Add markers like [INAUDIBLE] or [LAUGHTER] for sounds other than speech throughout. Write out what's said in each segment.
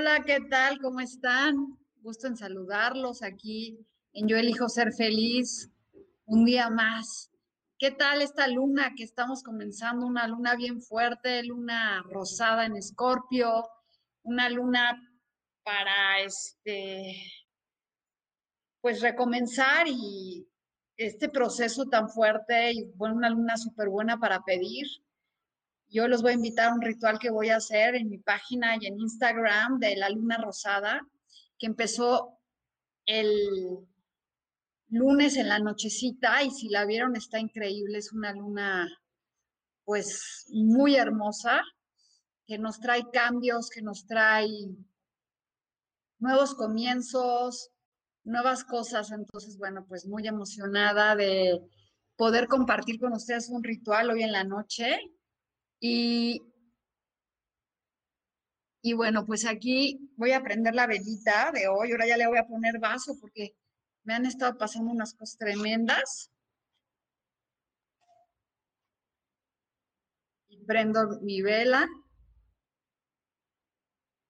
Hola, ¿qué tal? ¿Cómo están? Gusto en saludarlos aquí en Yo elijo ser feliz un día más. ¿Qué tal esta luna que estamos comenzando? Una luna bien fuerte, luna rosada en Escorpio, una luna para este, pues recomenzar y este proceso tan fuerte y bueno, una luna súper buena para pedir yo los voy a invitar a un ritual que voy a hacer en mi página y en Instagram de la luna rosada, que empezó el lunes en la nochecita y si la vieron está increíble, es una luna pues muy hermosa, que nos trae cambios, que nos trae nuevos comienzos, nuevas cosas. Entonces, bueno, pues muy emocionada de poder compartir con ustedes un ritual hoy en la noche y, y bueno, pues aquí voy a prender la velita de hoy. Ahora ya le voy a poner vaso porque me han estado pasando unas cosas tremendas. Y prendo mi vela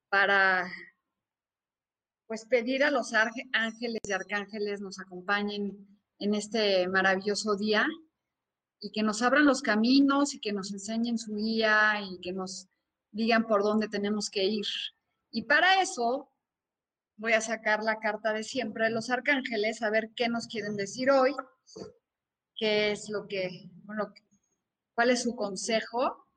para pues pedir a los ángeles y arcángeles nos acompañen en este maravilloso día y que nos abran los caminos y que nos enseñen su guía y que nos digan por dónde tenemos que ir. Y para eso voy a sacar la carta de siempre de los arcángeles, a ver qué nos quieren decir hoy, qué es lo que, bueno, cuál es su consejo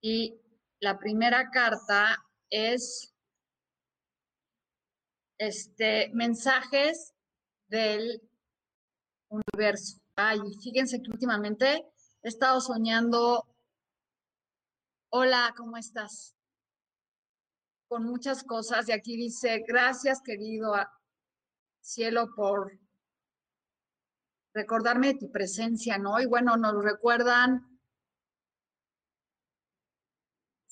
Y la primera carta es este, mensajes del universo. Ay, fíjense que últimamente he estado soñando, hola, ¿cómo estás? Con muchas cosas y aquí dice, gracias querido cielo por recordarme de tu presencia, ¿no? Y bueno, nos recuerdan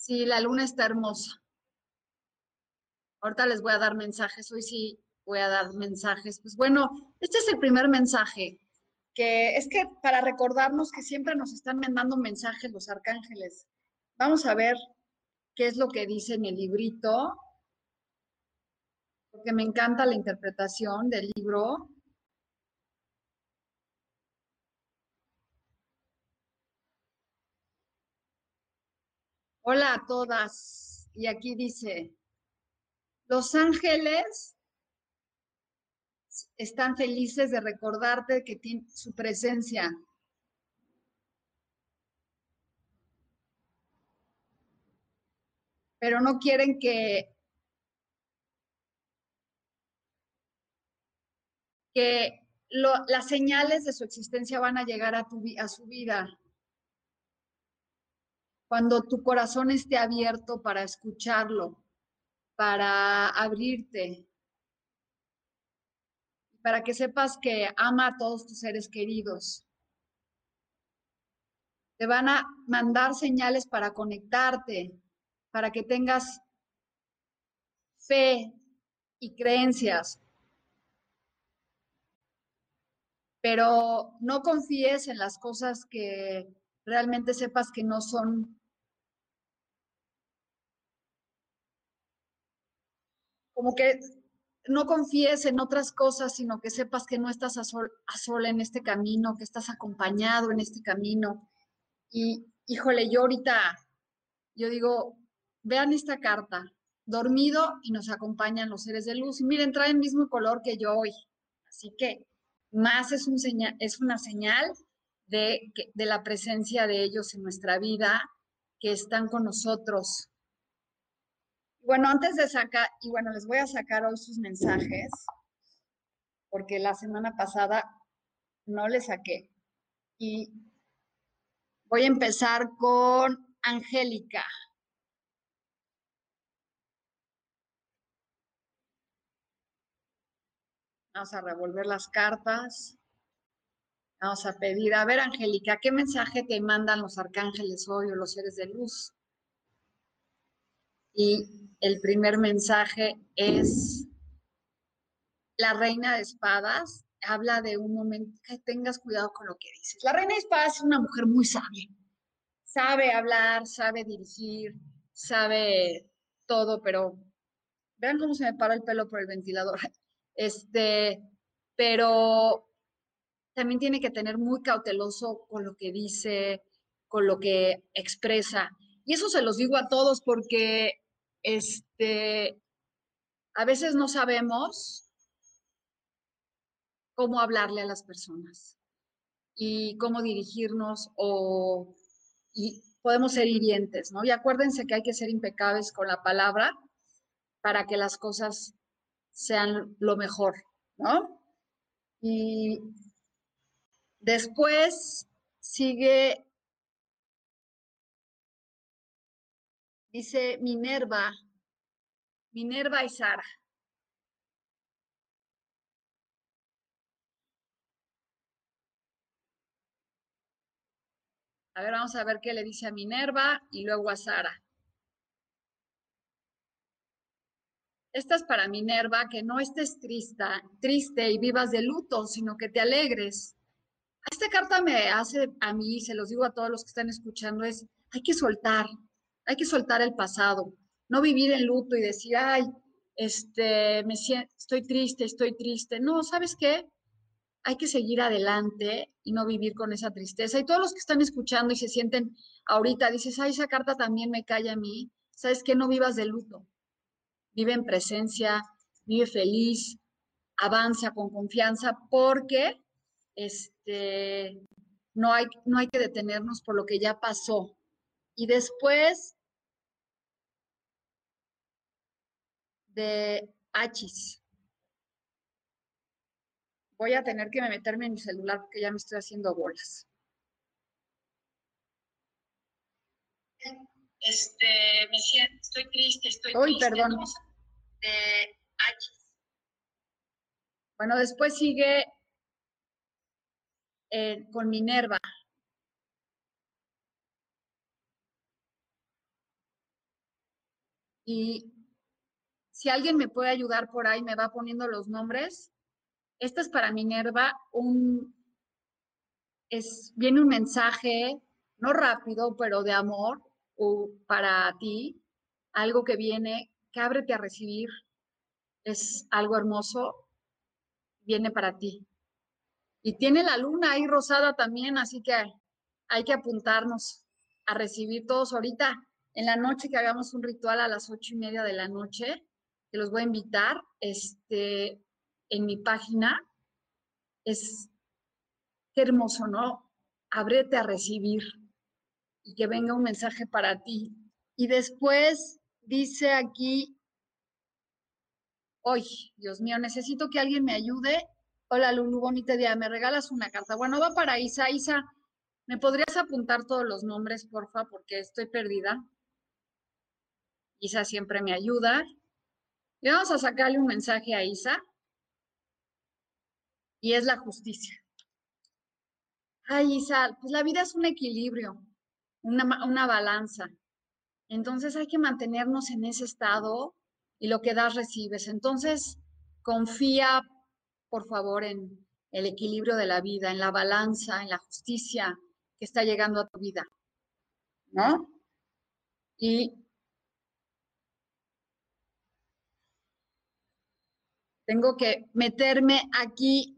Sí, la luna está hermosa. Ahorita les voy a dar mensajes, hoy sí voy a dar mensajes. Pues bueno, este es el primer mensaje, que es que para recordarnos que siempre nos están mandando mensajes los arcángeles. Vamos a ver qué es lo que dice en el librito, porque me encanta la interpretación del libro. Hola a todas. Y aquí dice, los ángeles están felices de recordarte que tiene su presencia. Pero no quieren que, que las señales de su existencia van a llegar a, tu, a su vida cuando tu corazón esté abierto para escucharlo, para abrirte, para que sepas que ama a todos tus seres queridos. Te van a mandar señales para conectarte, para que tengas fe y creencias. Pero no confíes en las cosas que realmente sepas que no son como que no confíes en otras cosas, sino que sepas que no estás a, sol, a sola en este camino, que estás acompañado en este camino. Y, híjole, yo ahorita, yo digo, vean esta carta, dormido y nos acompañan los seres de luz. Y miren, trae el mismo color que yo hoy. Así que más es, un señal, es una señal de, de la presencia de ellos en nuestra vida, que están con nosotros, bueno, antes de sacar, y bueno, les voy a sacar hoy sus mensajes, porque la semana pasada no les saqué. Y voy a empezar con Angélica. Vamos a revolver las cartas. Vamos a pedir, a ver, Angélica, ¿qué mensaje te mandan los arcángeles hoy o los seres de luz? Y el primer mensaje es la reina de espadas. Habla de un momento que tengas cuidado con lo que dices. La reina de espadas es una mujer muy sabia. Sabe hablar, sabe dirigir, sabe todo, pero vean cómo se me para el pelo por el ventilador. [LAUGHS] Este, pero también tiene que tener muy cauteloso con lo que dice, con lo que expresa. Y eso se los digo a todos porque este, a veces no sabemos cómo hablarle a las personas y cómo dirigirnos o y podemos ser hirientes, ¿no? Y acuérdense que hay que ser impecables con la palabra para que las cosas sean lo mejor, ¿no? Y después sigue Dice Minerva, Minerva y Sara. A ver, vamos a ver qué le dice a Minerva y luego a Sara. Esta es para Minerva, que no estés triste, triste y vivas de luto, sino que te alegres. Esta carta me hace a mí, se los digo a todos los que están escuchando, es hay que soltar, hay que soltar el pasado, no vivir en luto y decir, ay, este, me siento, estoy triste, estoy triste. No, ¿sabes qué? Hay que seguir adelante y no vivir con esa tristeza. Y todos los que están escuchando y se sienten ahorita, dices, ay, esa carta también me cae a mí. ¿Sabes qué? No vivas de luto. Vive en presencia, vive feliz, avanza con confianza, porque este, no, hay, no hay que detenernos por lo que ya pasó. Y después de Hachis. Voy a tener que meterme en mi celular porque ya me estoy haciendo bolas. Este, me siento, estoy triste, estoy Uy, perdón. De. Bueno, después sigue eh, con Minerva. Y si alguien me puede ayudar por ahí, me va poniendo los nombres. Esta es para Minerva, un, es, viene un mensaje, no rápido, pero de amor para ti, algo que viene, que ábrete a recibir, es algo hermoso, viene para ti. Y tiene la luna ahí rosada también, así que hay que apuntarnos a recibir todos ahorita en la noche que hagamos un ritual a las ocho y media de la noche que los voy a invitar este, en mi página. Es hermoso, ¿no? Ábrete a recibir y que venga un mensaje para ti. Y después dice aquí, hoy, Dios mío, necesito que alguien me ayude. Hola Lulu, bonita día, ¿me regalas una carta? Bueno, va para Isa. Isa, ¿me podrías apuntar todos los nombres, porfa? Porque estoy perdida. Isa siempre me ayuda. Y vamos a sacarle un mensaje a Isa. Y es la justicia. Ay, Isa, pues la vida es un equilibrio, una, una balanza. Entonces hay que mantenernos en ese estado y lo que das recibes. Entonces, confía, por favor, en el equilibrio de la vida, en la balanza, en la justicia que está llegando a tu vida. ¿No? Y Tengo que meterme aquí.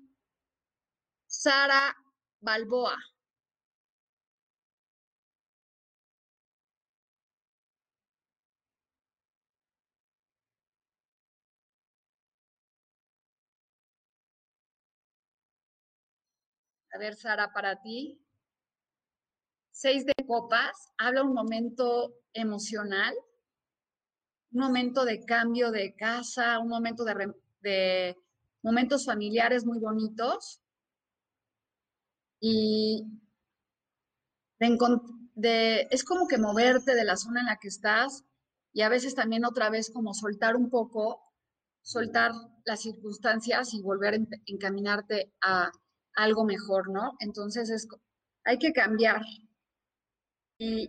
Sara Balboa. Ver, Sara, para ti. Seis de copas, habla un momento emocional, un momento de cambio de casa, un momento de, momentos familiares muy bonitos y de, es como que moverte de la zona en la que estás y a veces también otra vez como soltar un poco, soltar las circunstancias y volver a encaminarte a algo mejor, ¿no? Entonces es, hay que cambiar. Y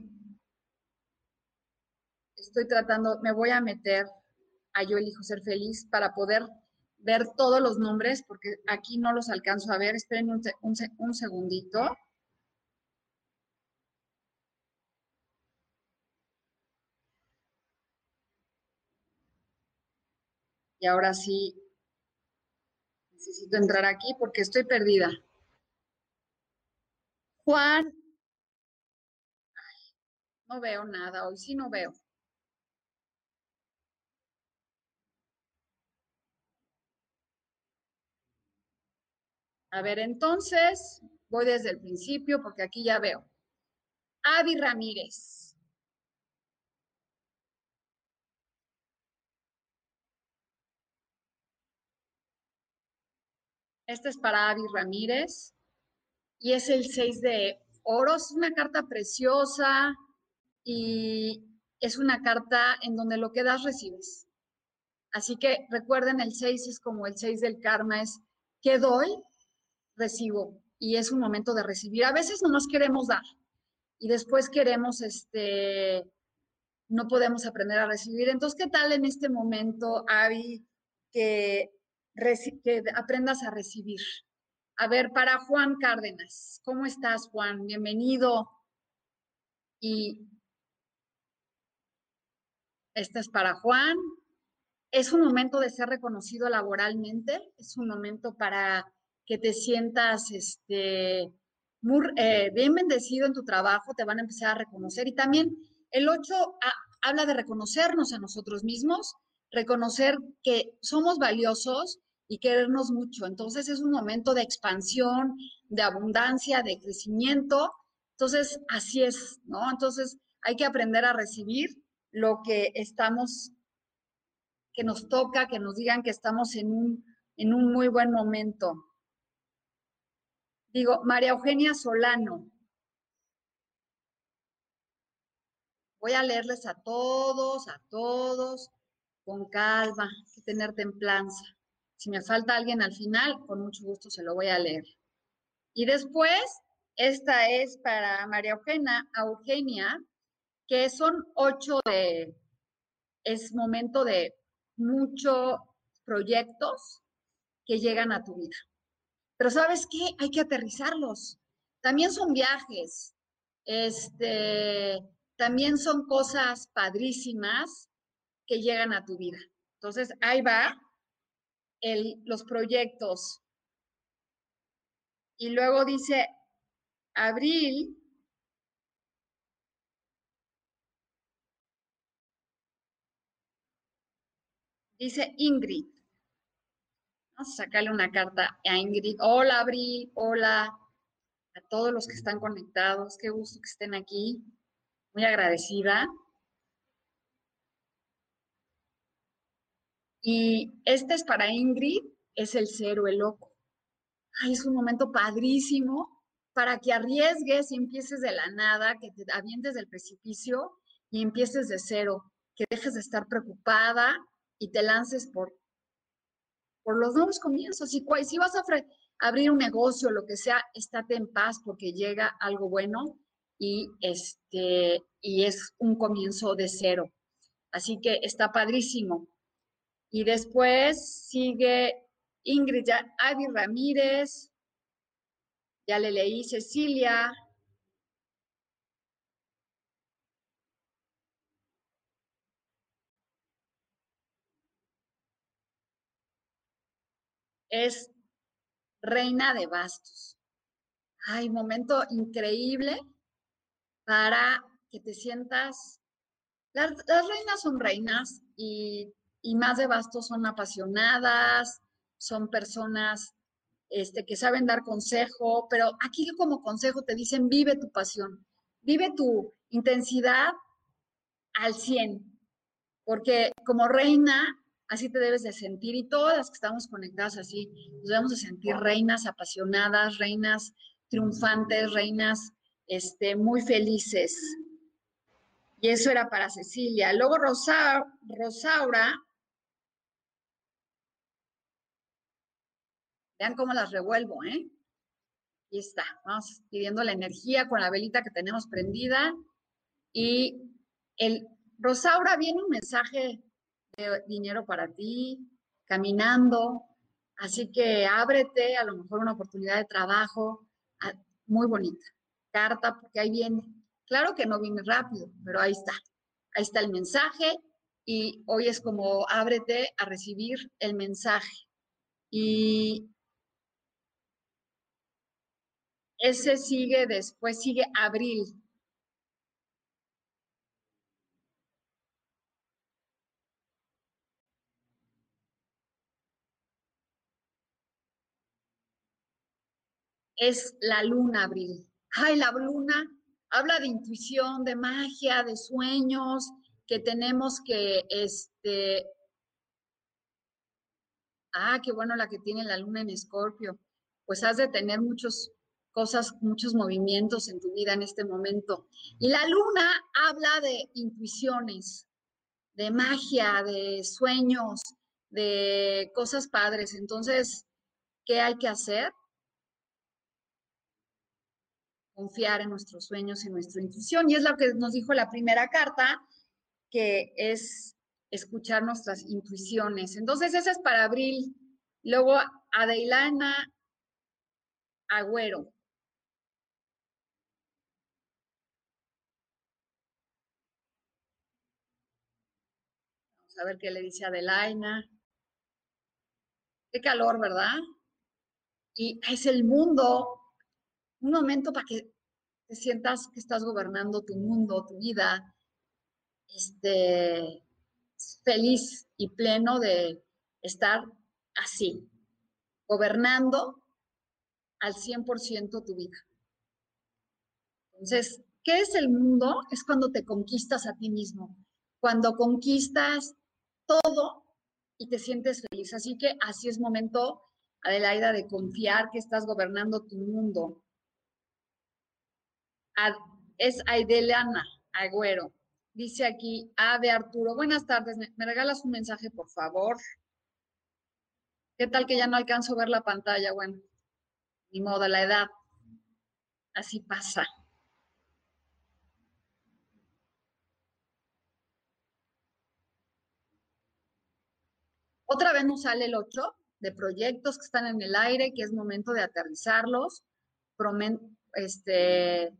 estoy tratando, me voy a meter a Yo elijo ser feliz para poder ver todos los nombres, porque aquí no los alcanzo a ver. Esperen un, un segundito. Y ahora sí, necesito entrar aquí porque estoy perdida. Juan. no veo nada, hoy sí no veo. A ver, entonces, voy desde el principio porque aquí ya veo. Avi Ramírez. Este es para Avi Ramírez y es el 6 de oros. Es una carta preciosa y es una carta en donde lo que das recibes. Así que recuerden, el 6 es como el 6 del karma, es que doy, recibo. Y es un momento de recibir. A veces no nos queremos dar y después queremos, este, no podemos aprender a recibir. Entonces, ¿qué tal en este momento, Avi, que que aprendas a recibir. A ver, para Juan Cárdenas, ¿cómo estás, Juan? Bienvenido. Y esta es para Juan. Es un momento de ser reconocido laboralmente, es un momento para que te sientas este, muy, eh, bien bendecido en tu trabajo, te van a empezar a reconocer. Y también el 8 habla de reconocernos a nosotros mismos, reconocer que somos valiosos y querernos mucho. Entonces es un momento de expansión, de abundancia, de crecimiento. Entonces, así es, ¿no? Entonces hay que aprender a recibir lo que estamos, que nos toca, que nos digan que estamos en un, en un muy buen momento. Digo, María Eugenia Solano. Voy a leerles a todos, a todos, con calma, tener templanza. Si me falta alguien al final, con mucho gusto se lo voy a leer. Y después, esta es para María Eugenia, Eugenia, que son ocho de, es momento de muchos proyectos que llegan a tu vida. Pero ¿sabes qué? Hay que aterrizarlos. También son viajes, este, también son cosas padrísimas que llegan a tu vida. Entonces, ahí va los proyectos. Y luego dice, abril, dice Ingrid. Vamos a sacarle una carta a Ingrid. Hola, Abril. Hola a todos los que están conectados. Qué gusto que estén aquí. Muy agradecida. Y este es para Ingrid, es el cero, el loco. Ay, es un momento padrísimo para que arriesgues y empieces de la nada, que te avientes del precipicio y empieces de cero, que dejes de estar preocupada y te lances por, por los nuevos comienzos. Y si vas a abrir un negocio, lo que sea, estate en paz porque llega algo bueno y, este, y es un comienzo de cero. Así que está padrísimo. Y después sigue Ingrid Avi Ramírez, ya le leí Cecilia. es reina de bastos. Ay, momento increíble para que te sientas. Las, reinas son reinas y, y, más de bastos son apasionadas, son personas este, que saben dar consejo, pero aquí como consejo te dicen vive tu pasión, vive tu intensidad al 100, porque como reina así te debes de sentir y todas que estamos conectadas así, nos debemos de sentir reinas apasionadas, reinas triunfantes, reinas este, muy felices. Y eso era para Cecilia. Luego Rosa, Rosaura, vean cómo las revuelvo, ¿eh? Aquí está, vamos pidiendo la energía con la velita que tenemos prendida. Y el Rosaura viene un mensaje dinero para ti, caminando. Así que ábrete, a lo mejor una oportunidad de trabajo muy bonita. Carta, porque ahí viene. Claro que no viene rápido, pero ahí está. Ahí está el mensaje y hoy es como ábrete a recibir el mensaje. Y ese sigue después, sigue abril. es la luna abril. Ay, la luna habla de intuición, de magia, de sueños, que tenemos que, este, ah, qué bueno la que tiene la luna en Escorpio. Pues has de tener muchas cosas, muchos movimientos en tu vida en este momento. Y la luna habla de intuiciones, de magia, de sueños, de cosas padres. Entonces, ¿qué hay que hacer? confiar en nuestros sueños, en nuestra intuición. Y es lo que nos dijo la primera carta, que es escuchar nuestras intuiciones. Entonces, esa es para abril. Luego, Adeilana Agüero. A ver qué le dice Adelaina. Qué calor, ¿verdad? Y es el mundo un momento para que te sientas que estás gobernando tu mundo, tu vida, este, feliz y pleno de estar así, gobernando al 100% tu vida. Entonces, ¿qué es el mundo? Es cuando te conquistas a ti mismo, cuando conquistas todo y te sientes feliz. Así que así es momento, Adelaida, de confiar que estás gobernando tu mundo, es Aideliana Agüero. Dice aquí, A de Arturo. Buenas tardes, ¿Me, regalas un mensaje, por favor? ¿Qué tal que ya no alcanzo a ver la pantalla? Bueno, ni modo, la edad. Así pasa. Otra vez nos sale el 8 de proyectos que están en el aire, que es momento de aterrizarlos. Este,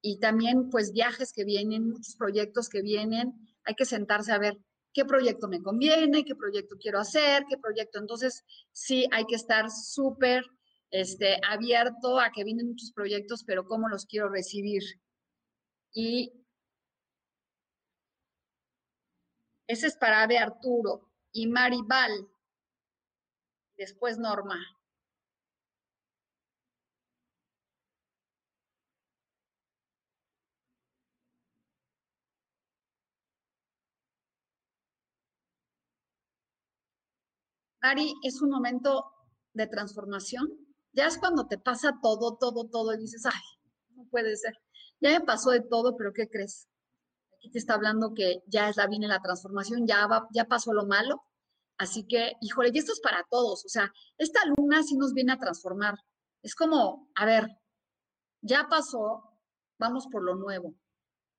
y también pues viajes que vienen, muchos proyectos que vienen, hay que sentarse a ver qué proyecto me conviene, qué proyecto quiero hacer, qué proyecto. Entonces, sí, hay que estar súper este, abierto a que vienen muchos proyectos, pero cómo los quiero recibir. Y ese es para de Arturo y Maribal, después Norma. Ari, es un momento de transformación. Ya es cuando te pasa todo, todo, todo y dices, ay, no puede ser. Ya me pasó de todo, pero ¿qué crees? Te está hablando que ya es la viene la transformación, ya va, ya pasó lo malo. Así que, híjole, y esto es para todos. O sea, esta luna sí nos viene a transformar. Es como, a ver, ya pasó, vamos por lo nuevo.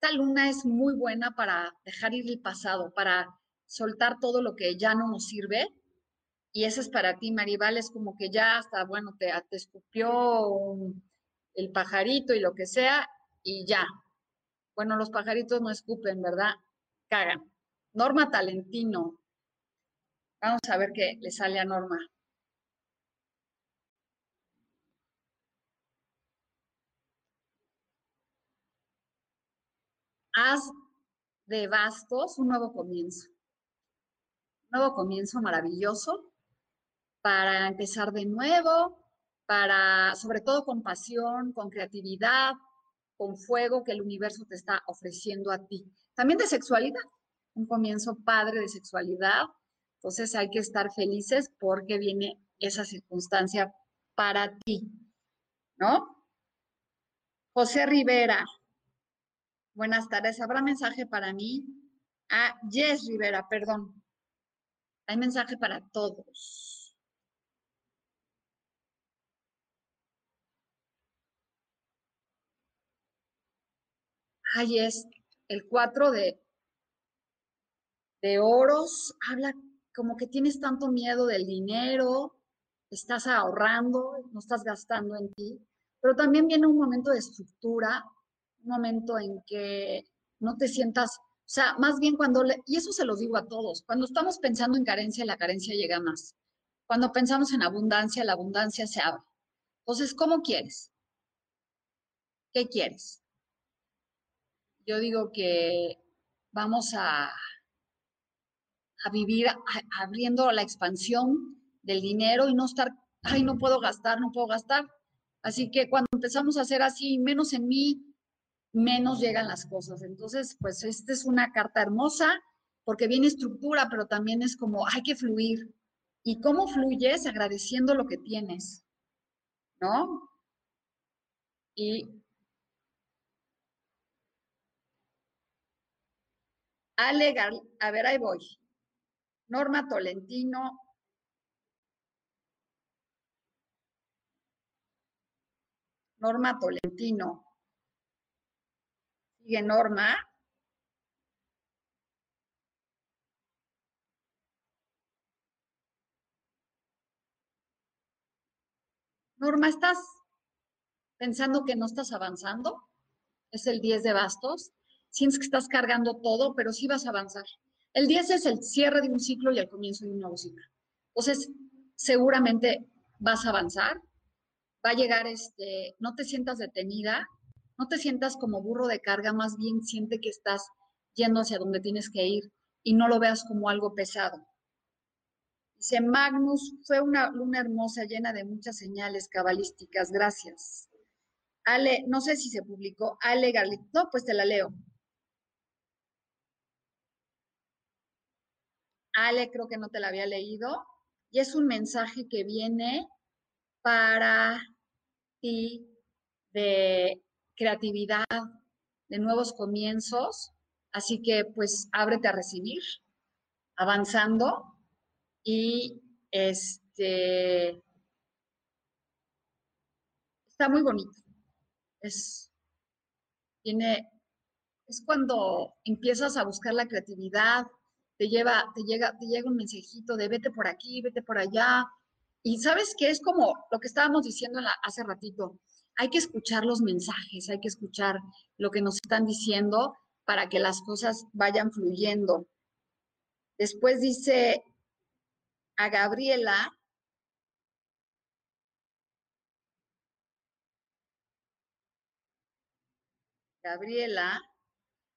Esta luna es muy buena para dejar ir el pasado, para soltar todo lo que ya no nos sirve y ese es para ti, Maribal, es como que ya hasta, bueno, te escupió el pajarito y lo que sea, y ya. Bueno, los pajaritos no escupen, ¿verdad? Cagan. Norma Talentino. Vamos a ver qué le sale a Norma. Haz de bastos un nuevo comienzo. Un nuevo comienzo maravilloso para empezar de nuevo, para, sobre todo con pasión, con creatividad, con fuego que el universo te está ofreciendo a ti. También de sexualidad, un comienzo padre de sexualidad. Entonces hay que estar felices porque viene esa circunstancia para ti, ¿no? José Rivera, buenas tardes. ¿Habrá mensaje para mí? Ah, Yes Rivera, perdón. Hay mensaje para todos. Ay, es el 4 de, de oros. Habla como que tienes tanto miedo del dinero, estás ahorrando, no estás gastando en ti, pero también viene un momento de estructura, un momento en que no te sientas, o sea, más bien cuando, y eso se lo digo a todos, cuando estamos pensando en carencia, la carencia llega más. Cuando pensamos en abundancia, la abundancia se abre. Entonces, ¿cómo quieres? ¿Qué quieres? Yo digo que vamos a, a vivir abriendo la expansión del dinero y no estar, ay, no puedo gastar, no puedo gastar. Así que cuando empezamos a hacer así, menos en mí, menos llegan las cosas. Entonces, pues esta es una carta hermosa porque viene estructura, pero también es como hay que fluir. ¿Y cómo fluyes? Agradeciendo lo que tienes, ¿no? Y alegar, a ver, ahí voy. Norma Tolentino, Norma Tolentino. Sigue Norma. Norma, ¿estás pensando que no estás avanzando? Es el 10 de bastos. Sientes que estás cargando todo, pero sí vas a avanzar. El 10 es el cierre de un ciclo y el comienzo de un nuevo ciclo. Entonces, seguramente vas a avanzar, va a llegar, este, no te sientas detenida, no te sientas como burro de carga, más bien siente que estás yendo hacia donde tienes que ir y no lo veas como algo pesado. Dice Magnus, fue una luna hermosa llena de muchas señales cabalísticas, gracias. Ale, no sé si se publicó, Ale Garlit, no, pues te la leo. Ale, creo que no te la había leído, y es un mensaje que viene para ti de creatividad, de nuevos comienzos. Así que pues ábrete a recibir, avanzando y este está muy bonito. Es tiene es cuando empiezas a buscar la creatividad, te lleva te llega te llega un mensajito de vete por aquí, vete por allá, y sabes que es como lo que estábamos diciendo hace ratito, hay que escuchar los mensajes, hay que escuchar lo que nos están diciendo para que las cosas vayan fluyendo. Después dice a Gabriela, Gabriela,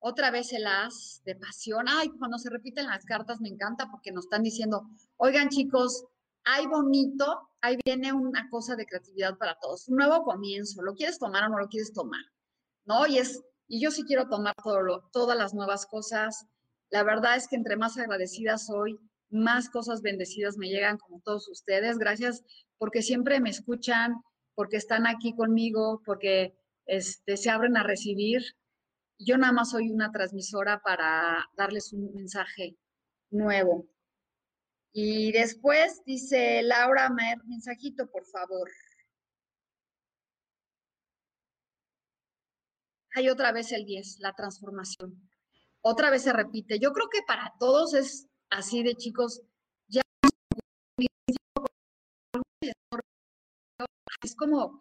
otra vez el as de pasión. Ay, cuando se repiten las cartas me encanta porque nos están diciendo, oigan chicos, hay bonito, ahí viene una cosa de creatividad para todos, un nuevo comienzo, ¿lo quieres tomar o no lo quieres tomar? ¿No? Y, es, y yo sí quiero tomar todas las nuevas cosas. La verdad es que entre más agradecida soy, más cosas bendecidas me llegan como todos ustedes. Gracias porque siempre me escuchan, porque están aquí conmigo, porque este, se abren a recibir. Yo nada más soy una transmisora para darles un mensaje nuevo. Y después dice Laura Mer, mensajito, por favor. Hay otra vez el 10, la transformación. Otra vez se repite. Yo creo que para todos es así de chicos. Ya es como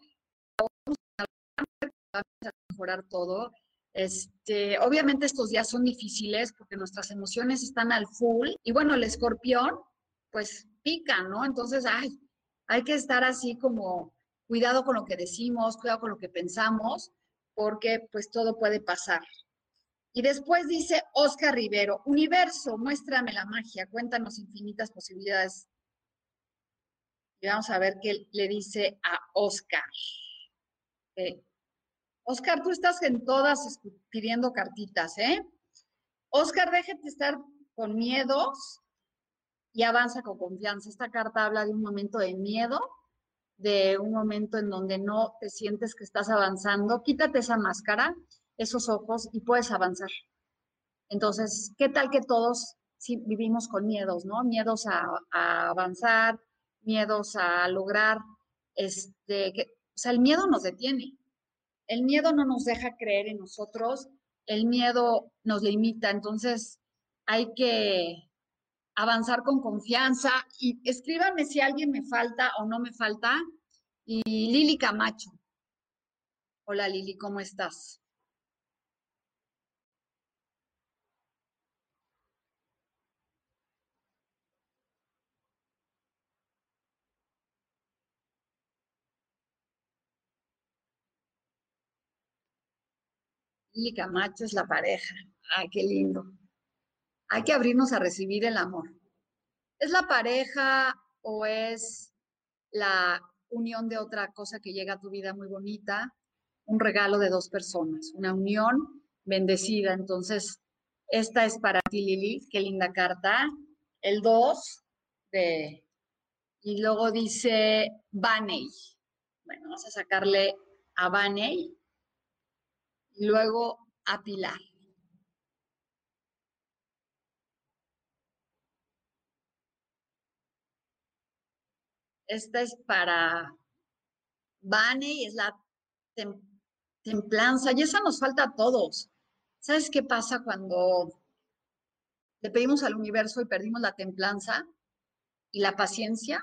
a mejorar todo. Este, obviamente estos días son difíciles porque nuestras emociones están al full. Y bueno, el escorpión pues pica, ¿no? Entonces, ay, hay que estar así como cuidado con lo que decimos, cuidado con lo que pensamos, porque pues todo puede pasar. Y después dice Oscar Rivero, universo, muéstrame la magia, cuéntanos infinitas posibilidades. Y vamos a ver qué le dice a Oscar. Oscar, tú estás en todas pidiendo cartitas, ¿eh? Oscar, déjate estar con miedos y avanza con confianza. Esta carta habla de un momento de miedo, de un momento en donde no te sientes que estás avanzando. Quítate esa máscara, esos ojos y puedes avanzar. Entonces, ¿qué tal que todos vivimos con miedos, ¿no? Miedos a, avanzar, miedos a lograr, este, que, o sea, el miedo nos detiene. El miedo no nos deja creer en nosotros, el miedo nos limita. Entonces, hay que avanzar con confianza y escríbanme si alguien me falta o no me falta. Y Lili Camacho. Hola Lili, ¿cómo estás? Lili Camacho es la pareja. Ay, qué lindo hay que abrirnos a recibir el amor. ¿Es la pareja o es la unión de otra cosa que llega a tu vida muy bonita? Un regalo de dos personas, una unión bendecida. Entonces, esta es para ti, Lili. Qué linda carta. El 2 de... Y luego dice Baney. Bueno, vamos a sacarle a Baney. Luego a Pilar. Esta es para Bane es la templanza y esa nos falta a todos. ¿Sabes qué pasa cuando le pedimos al universo y perdimos la templanza y la paciencia?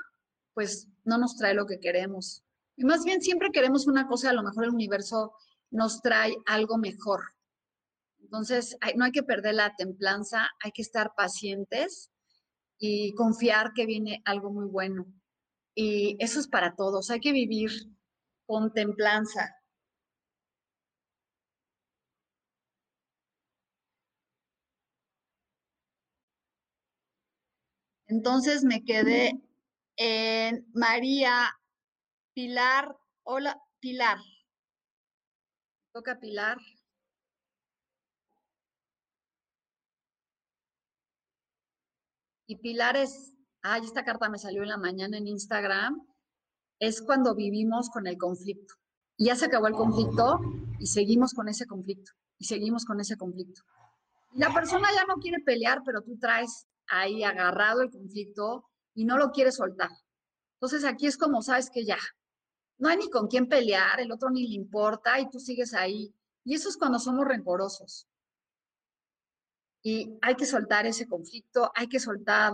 Pues no nos trae lo que queremos. Y más bien siempre queremos una cosa, a lo mejor el universo nos trae algo mejor. Entonces, no hay que perder la templanza, hay que estar pacientes y confiar que viene algo muy bueno. Y eso es para todos. Hay que vivir con templanza. Entonces me quedé en María Pilar. Hola, Pilar. Toca Pilar. Y Pilar es ay, esta carta me salió en la mañana en Instagram, es cuando vivimos con el conflicto. Y ya se acabó el conflicto y seguimos con ese conflicto, y seguimos con ese conflicto. La persona ya no quiere pelear, pero tú traes ahí agarrado el conflicto y no lo quieres soltar. Entonces aquí es como, sabes que ya, no hay ni con quién pelear, el otro ni le importa y tú sigues ahí. Y eso es cuando somos rencorosos. Y hay que soltar ese conflicto, hay que soltar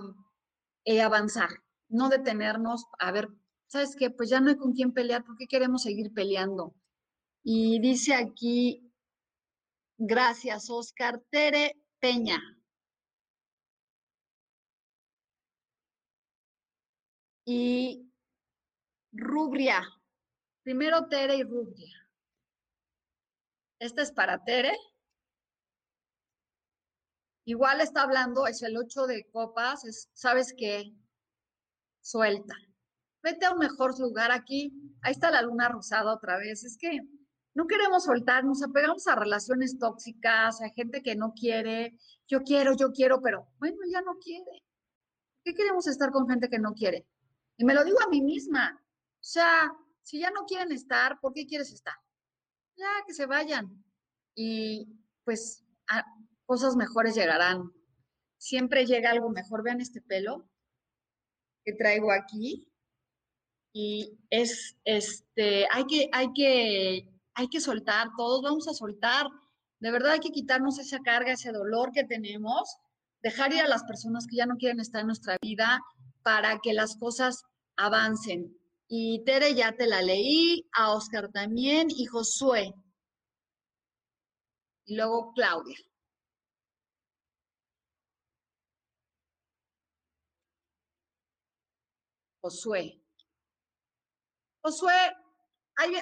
eh, avanzar, no detenernos a ver, ¿sabes qué? Pues ya no hay con quién pelear, ¿por qué queremos seguir peleando? Y dice aquí, gracias, Oscar Tere Peña. Y Rubria, primero Tere y Rubria. Esta es para Tere. Igual está hablando, es el 8 de copas, es, ¿sabes qué? Suelta. Vete a un mejor lugar aquí. Ahí está la luna rosada otra vez. Es que no queremos soltar, nos apegamos a relaciones tóxicas, a gente que no quiere. Yo quiero, yo quiero, pero bueno, ya no quiere. ¿Qué queremos estar con gente que no quiere? Y me lo digo a mí misma. O sea, si ya no quieren estar, ¿por qué quieres estar? Ya, que se vayan. Y pues cosas mejores llegarán. Siempre llega algo mejor. Vean este pelo que traigo aquí. Y es, este, hay que, hay que, hay que soltar, todos vamos a soltar. De verdad hay que quitarnos esa carga, ese dolor que tenemos, dejar ir a las personas que ya no quieren estar en nuestra vida para que las cosas avancen. Y Tere ya te la leí, a Oscar también y Josué. Y luego Claudia. Josué. Josué,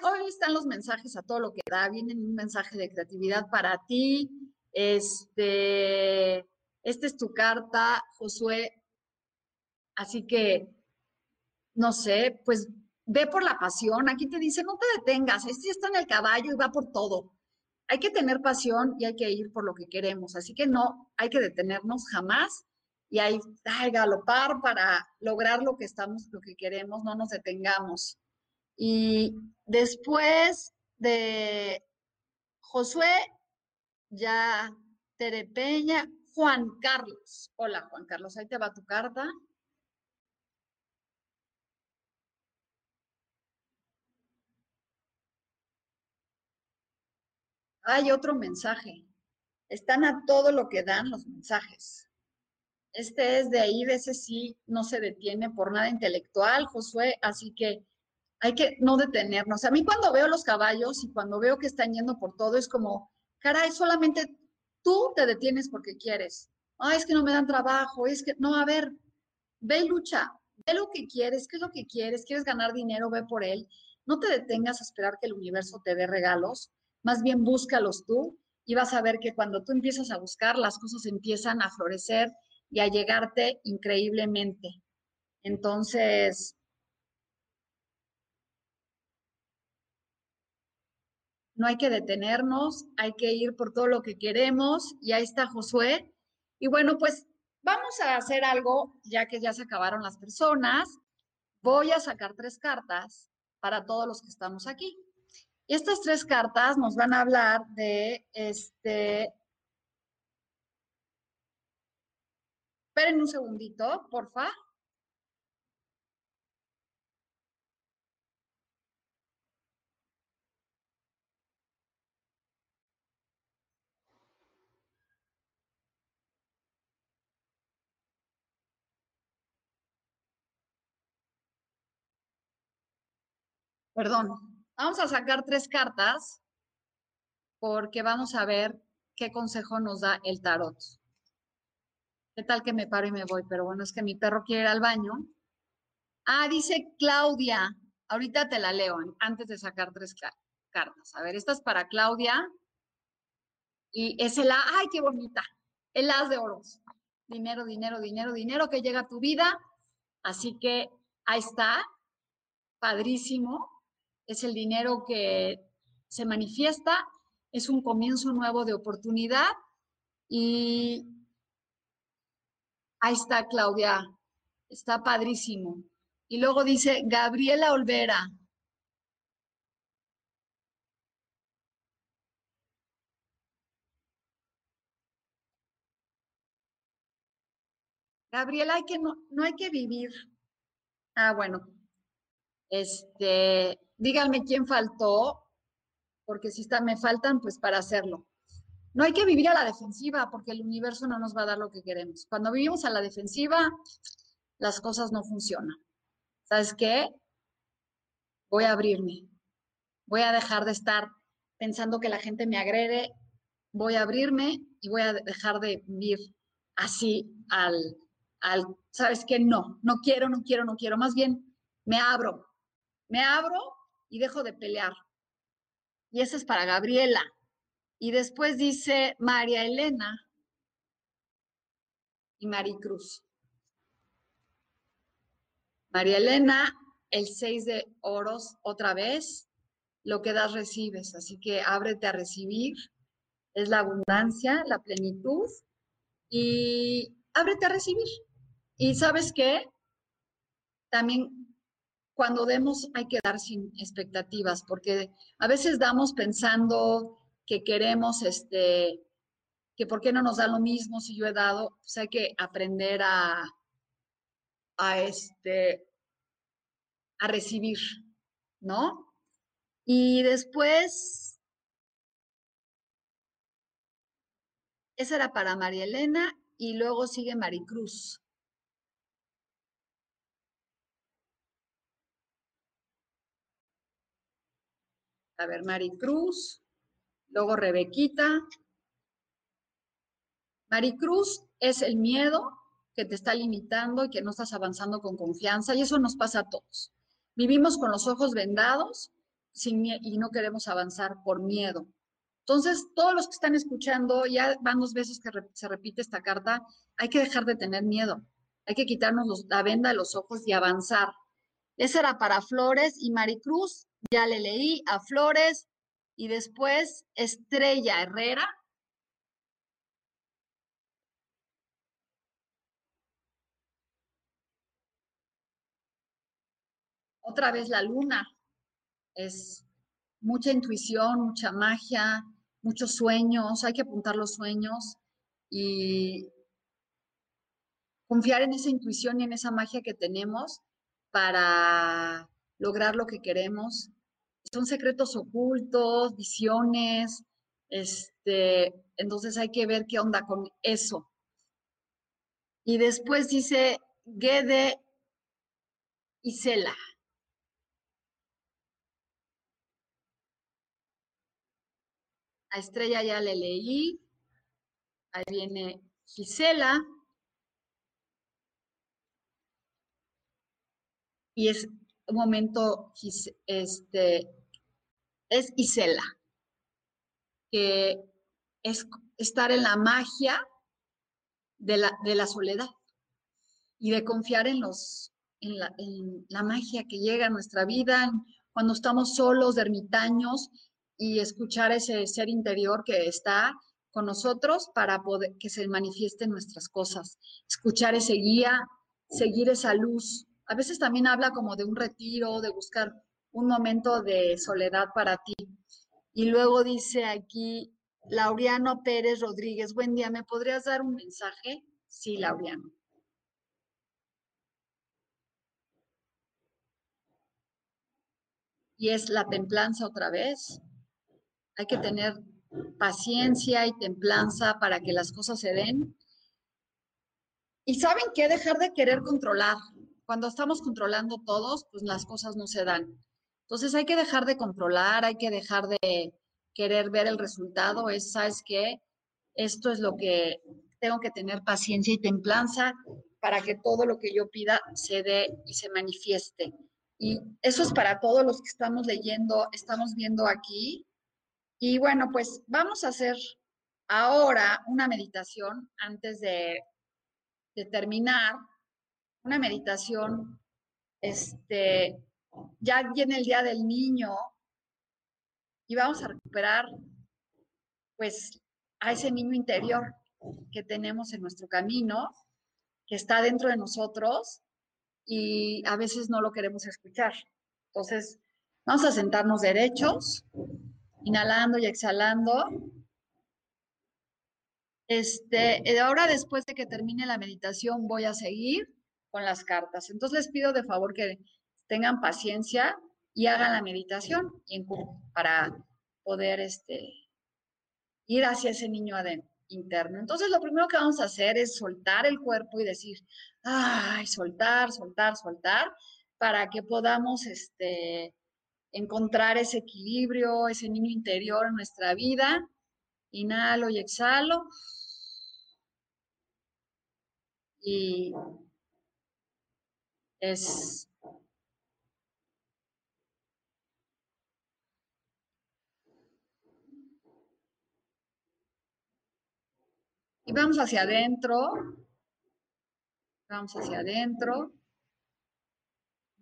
hoy están los mensajes a todo lo que da. Vienen un mensaje de creatividad para ti. Este, esta es tu carta, Josué. Así que, no sé, pues ve por la pasión. Aquí te dice, no te detengas, este está en el caballo y va por todo. Hay que tener pasión y hay que ir por lo que queremos. Así que no hay que detenernos jamás y hay que galopar para lograr lo que estamos, lo que queremos, no nos detengamos. Y después de Josué, ya Terepeña, Juan Carlos. Hola, Juan Carlos, ahí te va tu carta. Hay otro mensaje. Están a todo lo que dan los mensajes. Este es de ahí, de ese sí, no se detiene por nada intelectual, Josué, así que hay que no detenernos. A mí cuando veo los caballos y cuando veo que están yendo por todo, es como, caray, solamente tú te detienes porque quieres. Ah, es que no me dan trabajo, es que, no, a ver, ve y lucha, ve lo que quieres, qué es lo que quieres, quieres ganar dinero, ve por él. No te detengas a esperar que el universo te dé regalos, más bien búscalos tú y vas a ver que cuando tú empiezas a buscar, las cosas empiezan a florecer y a llegarte increíblemente. Entonces, no hay que detenernos, hay que ir por todo lo que queremos y ahí está Josué. Y bueno, pues vamos a hacer algo, ya que ya se acabaron las personas. Voy a sacar tres cartas para todos los que estamos aquí. Estas tres cartas nos van a hablar de este. Esperen un segundito, porfa. Perdón, Vamos a sacar tres cartas porque vamos a ver qué consejo nos da el tarot. ¿Qué tal que me paro y me voy? Pero bueno, es que mi perro quiere ir al baño. Ah, dice Claudia. Ahorita te la leo antes de sacar tres cartas. A ver, esta es para Claudia. Y es el A. ¡Ay, qué bonita! El as de oros. Dinero, dinero, dinero, dinero que llega a tu vida. Así que ahí está. Padrísimo es el dinero que se manifiesta, es un comienzo nuevo de oportunidad y ahí está Claudia, está padrísimo. Y luego dice Gabriela Olvera. Gabriela, hay que no, no hay que vivir. Ah, bueno. Este, díganme quién faltó, porque si está, me faltan, pues para hacerlo. No hay que vivir a la defensiva, porque el universo no nos va a dar lo que queremos. Cuando vivimos a la defensiva, las cosas no funcionan. ¿Sabes qué? Voy a abrirme. Voy a dejar de estar pensando que la gente me agrede. Voy a abrirme y voy a dejar de vivir así al, al, ¿sabes qué? No, no quiero, no quiero, no quiero. Más bien, me abro. Me abro y dejo de pelear. Y esa es para Gabriela. Y después dice María Elena y Maricruz. María Elena, el 6 de oros otra vez, lo que das recibes, así que ábrete a recibir, es la abundancia, la plenitud y ábrete a recibir. Y sabes qué, también cuando demos hay que dar sin expectativas, porque a veces damos pensando que queremos, este, que por qué no nos da lo mismo si yo he dado, pues hay que aprender a, a este, a recibir, ¿no? Y después, esa era para María Elena y luego sigue Maricruz. A ver, Maricruz, luego Rebequita. Maricruz es el miedo que te está limitando y que no estás avanzando con confianza y eso nos pasa a todos. Vivimos con los ojos vendados sin y no queremos avanzar por miedo. Entonces, todos los que están escuchando, ya van dos veces que se repite esta carta, hay que dejar de tener miedo, hay que quitarnos la venda de los ojos y avanzar. Esa era para Flores y Maricruz, ya le leí a Flores y después Estrella Herrera. Otra vez la luna. Es mucha intuición, mucha magia, muchos sueños. Hay que apuntar los sueños y confiar en esa intuición y en esa magia que tenemos para lograr lo que queremos. Son secretos ocultos, visiones, este, entonces hay que ver qué onda con eso. Y después dice Gede Isela. A Estrella ya le leí. Ahí viene Gisela. y es momento, este, es Isela, que es estar en la magia de la, de la soledad y de confiar en, los, en la, en, la, magia que llega a nuestra vida cuando estamos solos, ermitaños, y escuchar ese ser interior que está con nosotros para poder que se manifiesten nuestras cosas, escuchar ese guía, seguir esa luz a veces también habla como de un retiro, de buscar un momento de soledad para ti. Y luego dice aquí, Laureano Pérez Rodríguez, buen día, ¿me podrías dar un mensaje? Sí, Laureano. Y es la templanza otra vez. Hay que tener paciencia y templanza para que las cosas se den. Y saben qué, dejar de querer controlar cuando estamos controlando todos, pues las cosas no se dan. Entonces hay que dejar de controlar, hay que dejar de querer ver el resultado. Es, ¿sabes qué? Esto es lo que tengo que tener paciencia y templanza para que todo lo que yo pida se dé y se manifieste. Y eso es para todos los que estamos leyendo, estamos viendo aquí. Y bueno, pues vamos a hacer ahora una meditación antes de, de terminar una meditación, este, ya viene el Día del Niño y vamos a recuperar, pues, a ese niño interior que tenemos en nuestro camino, que está dentro de nosotros y a veces no lo queremos escuchar. Entonces, vamos a sentarnos derechos, inhalando y exhalando. Este, ahora después de que termine la meditación voy a seguir con las cartas. Entonces les pido de favor que tengan paciencia y hagan la meditación para poder este, ir hacia ese niño interno. Entonces lo primero que vamos a hacer es soltar el cuerpo y decir, ay, soltar, soltar, soltar, para que podamos este, encontrar ese equilibrio, ese niño interior en nuestra vida. Inhalo y exhalo. Y es y vamos hacia adentro, vamos hacia adentro,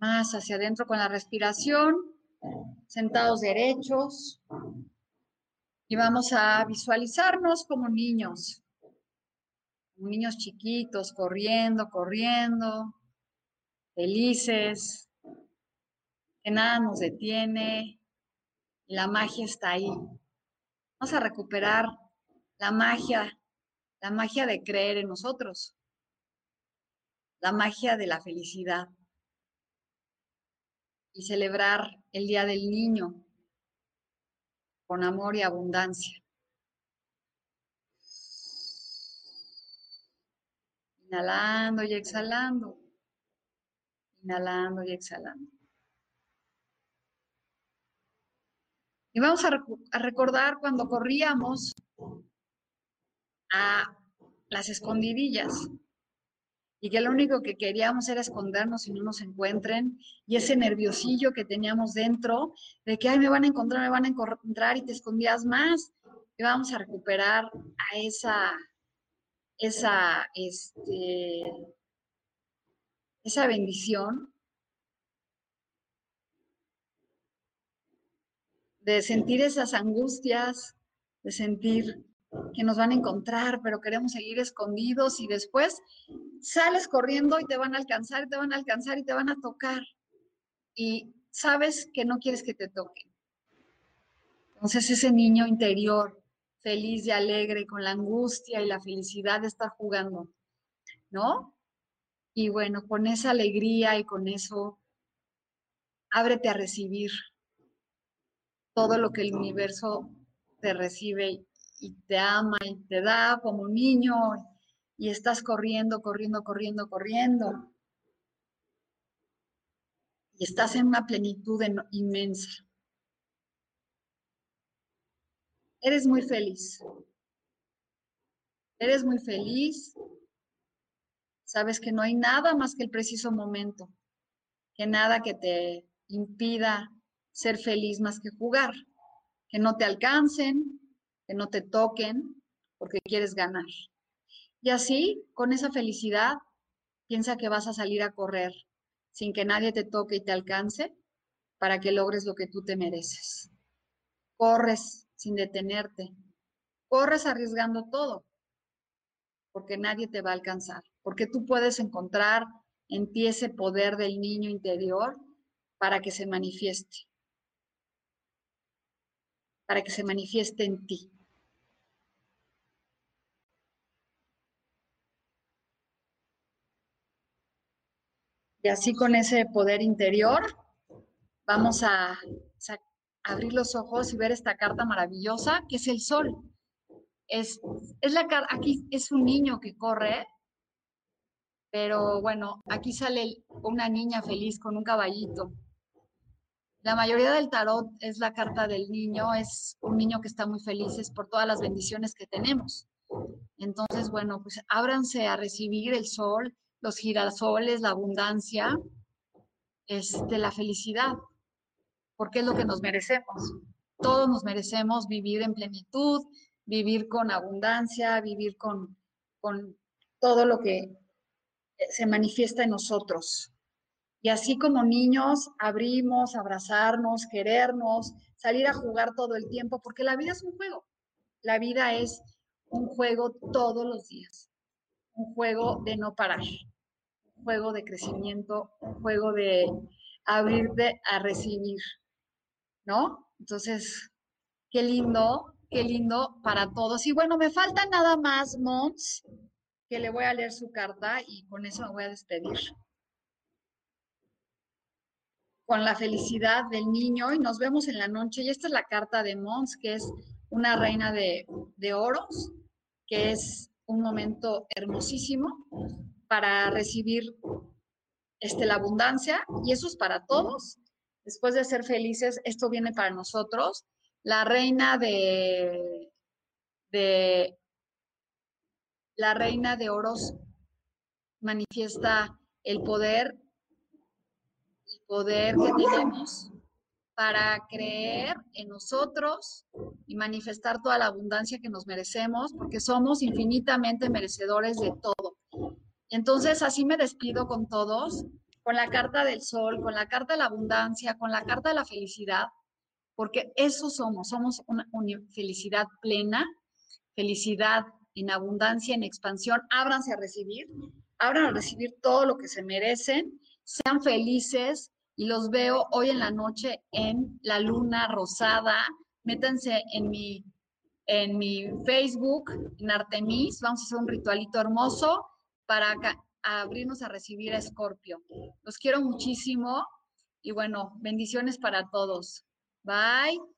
más hacia adentro con la respiración, sentados derechos. Y vamos a visualizarnos como niños, como niños chiquitos, corriendo, corriendo, felices, que nada nos detiene, la magia está ahí. Vamos a recuperar la magia, la magia de creer en nosotros, la magia de la felicidad y celebrar el Día del Niño con amor y abundancia. Inhalando y exhalando inhalando y exhalando. Y vamos a, recordar cuando corríamos a las escondidillas y que lo único que queríamos era escondernos y no nos encuentren, y ese nerviosillo que teníamos dentro de que, ay, me van a encontrar, me van a encontrar, y te escondías más, y vamos a recuperar a esa, esa, este, esa bendición de sentir esas angustias, de sentir que nos van a encontrar, pero queremos seguir escondidos y después sales corriendo y te van a alcanzar, te van a alcanzar y te van a tocar. Y sabes que no quieres que te toquen. Entonces ese niño interior, feliz y alegre, con la angustia y la felicidad de estar jugando, ¿no? Y bueno, con esa alegría y con eso, ábrete a recibir todo lo que el universo te recibe y te ama y te da como un niño y estás corriendo, corriendo, corriendo, corriendo. Y estás en una plenitud inmensa. Eres muy feliz. Eres muy feliz. Sabes que no hay nada más que el preciso momento, que nada que te impida ser feliz más que jugar, que no te alcancen, que no te toquen, porque quieres ganar. Y así, con esa felicidad, piensa que vas a salir a correr sin que nadie te toque y te alcance para que logres lo que tú te mereces. Corres sin detenerte, corres arriesgando todo, porque nadie te va a alcanzar, porque tú puedes encontrar en ti ese poder del niño interior para que se manifieste para que se manifieste en ti. Y así con ese poder interior, vamos a, abrir los ojos y ver esta carta maravillosa que es el sol. Es, es la aquí es un niño que corre, pero bueno, aquí sale una niña feliz con un caballito. La mayoría del tarot es la carta del niño, es un niño que está muy feliz por todas las bendiciones que tenemos. Entonces, bueno, pues ábranse a recibir el sol, los girasoles, la abundancia, este, la felicidad, porque es lo que nos merecemos. Todos nos merecemos vivir en plenitud, vivir con abundancia, vivir con, con todo lo que se manifiesta en nosotros. Y así como niños, abrimos, abrazarnos, querernos, salir a jugar todo el tiempo, porque la vida es un juego. La vida es un juego todos los días, un juego de no parar, un juego de crecimiento, un juego de abrirte a recibir, ¿no? Entonces, qué lindo, qué lindo para todos. Y bueno, me falta nada más, Mons, que le voy a leer su carta y con eso me voy a despedir con la felicidad del niño y nos vemos en la noche. Y esta es la carta de Mons, que es una reina de, oros, que es un momento hermosísimo para recibir este, la abundancia y eso es para todos. Después de ser felices, esto viene para nosotros. La reina de, de la reina de oros manifiesta el poder poder que tenemos para creer en nosotros y manifestar toda la abundancia que nos merecemos, porque somos infinitamente merecedores de todo. Entonces así me despido con todos, con la carta del sol, con la carta de la abundancia, con la carta de la felicidad, porque eso somos, somos una, felicidad plena, felicidad en abundancia, en expansión. Ábranse a recibir, abran a recibir todo lo que se merecen, sean felices, y los veo hoy en la noche en La Luna Rosada. Métanse en mi, en mi Facebook, en Artemis. Vamos a hacer un ritualito hermoso para abrirnos a recibir a Escorpio. Los quiero muchísimo y bueno, bendiciones para todos. Bye.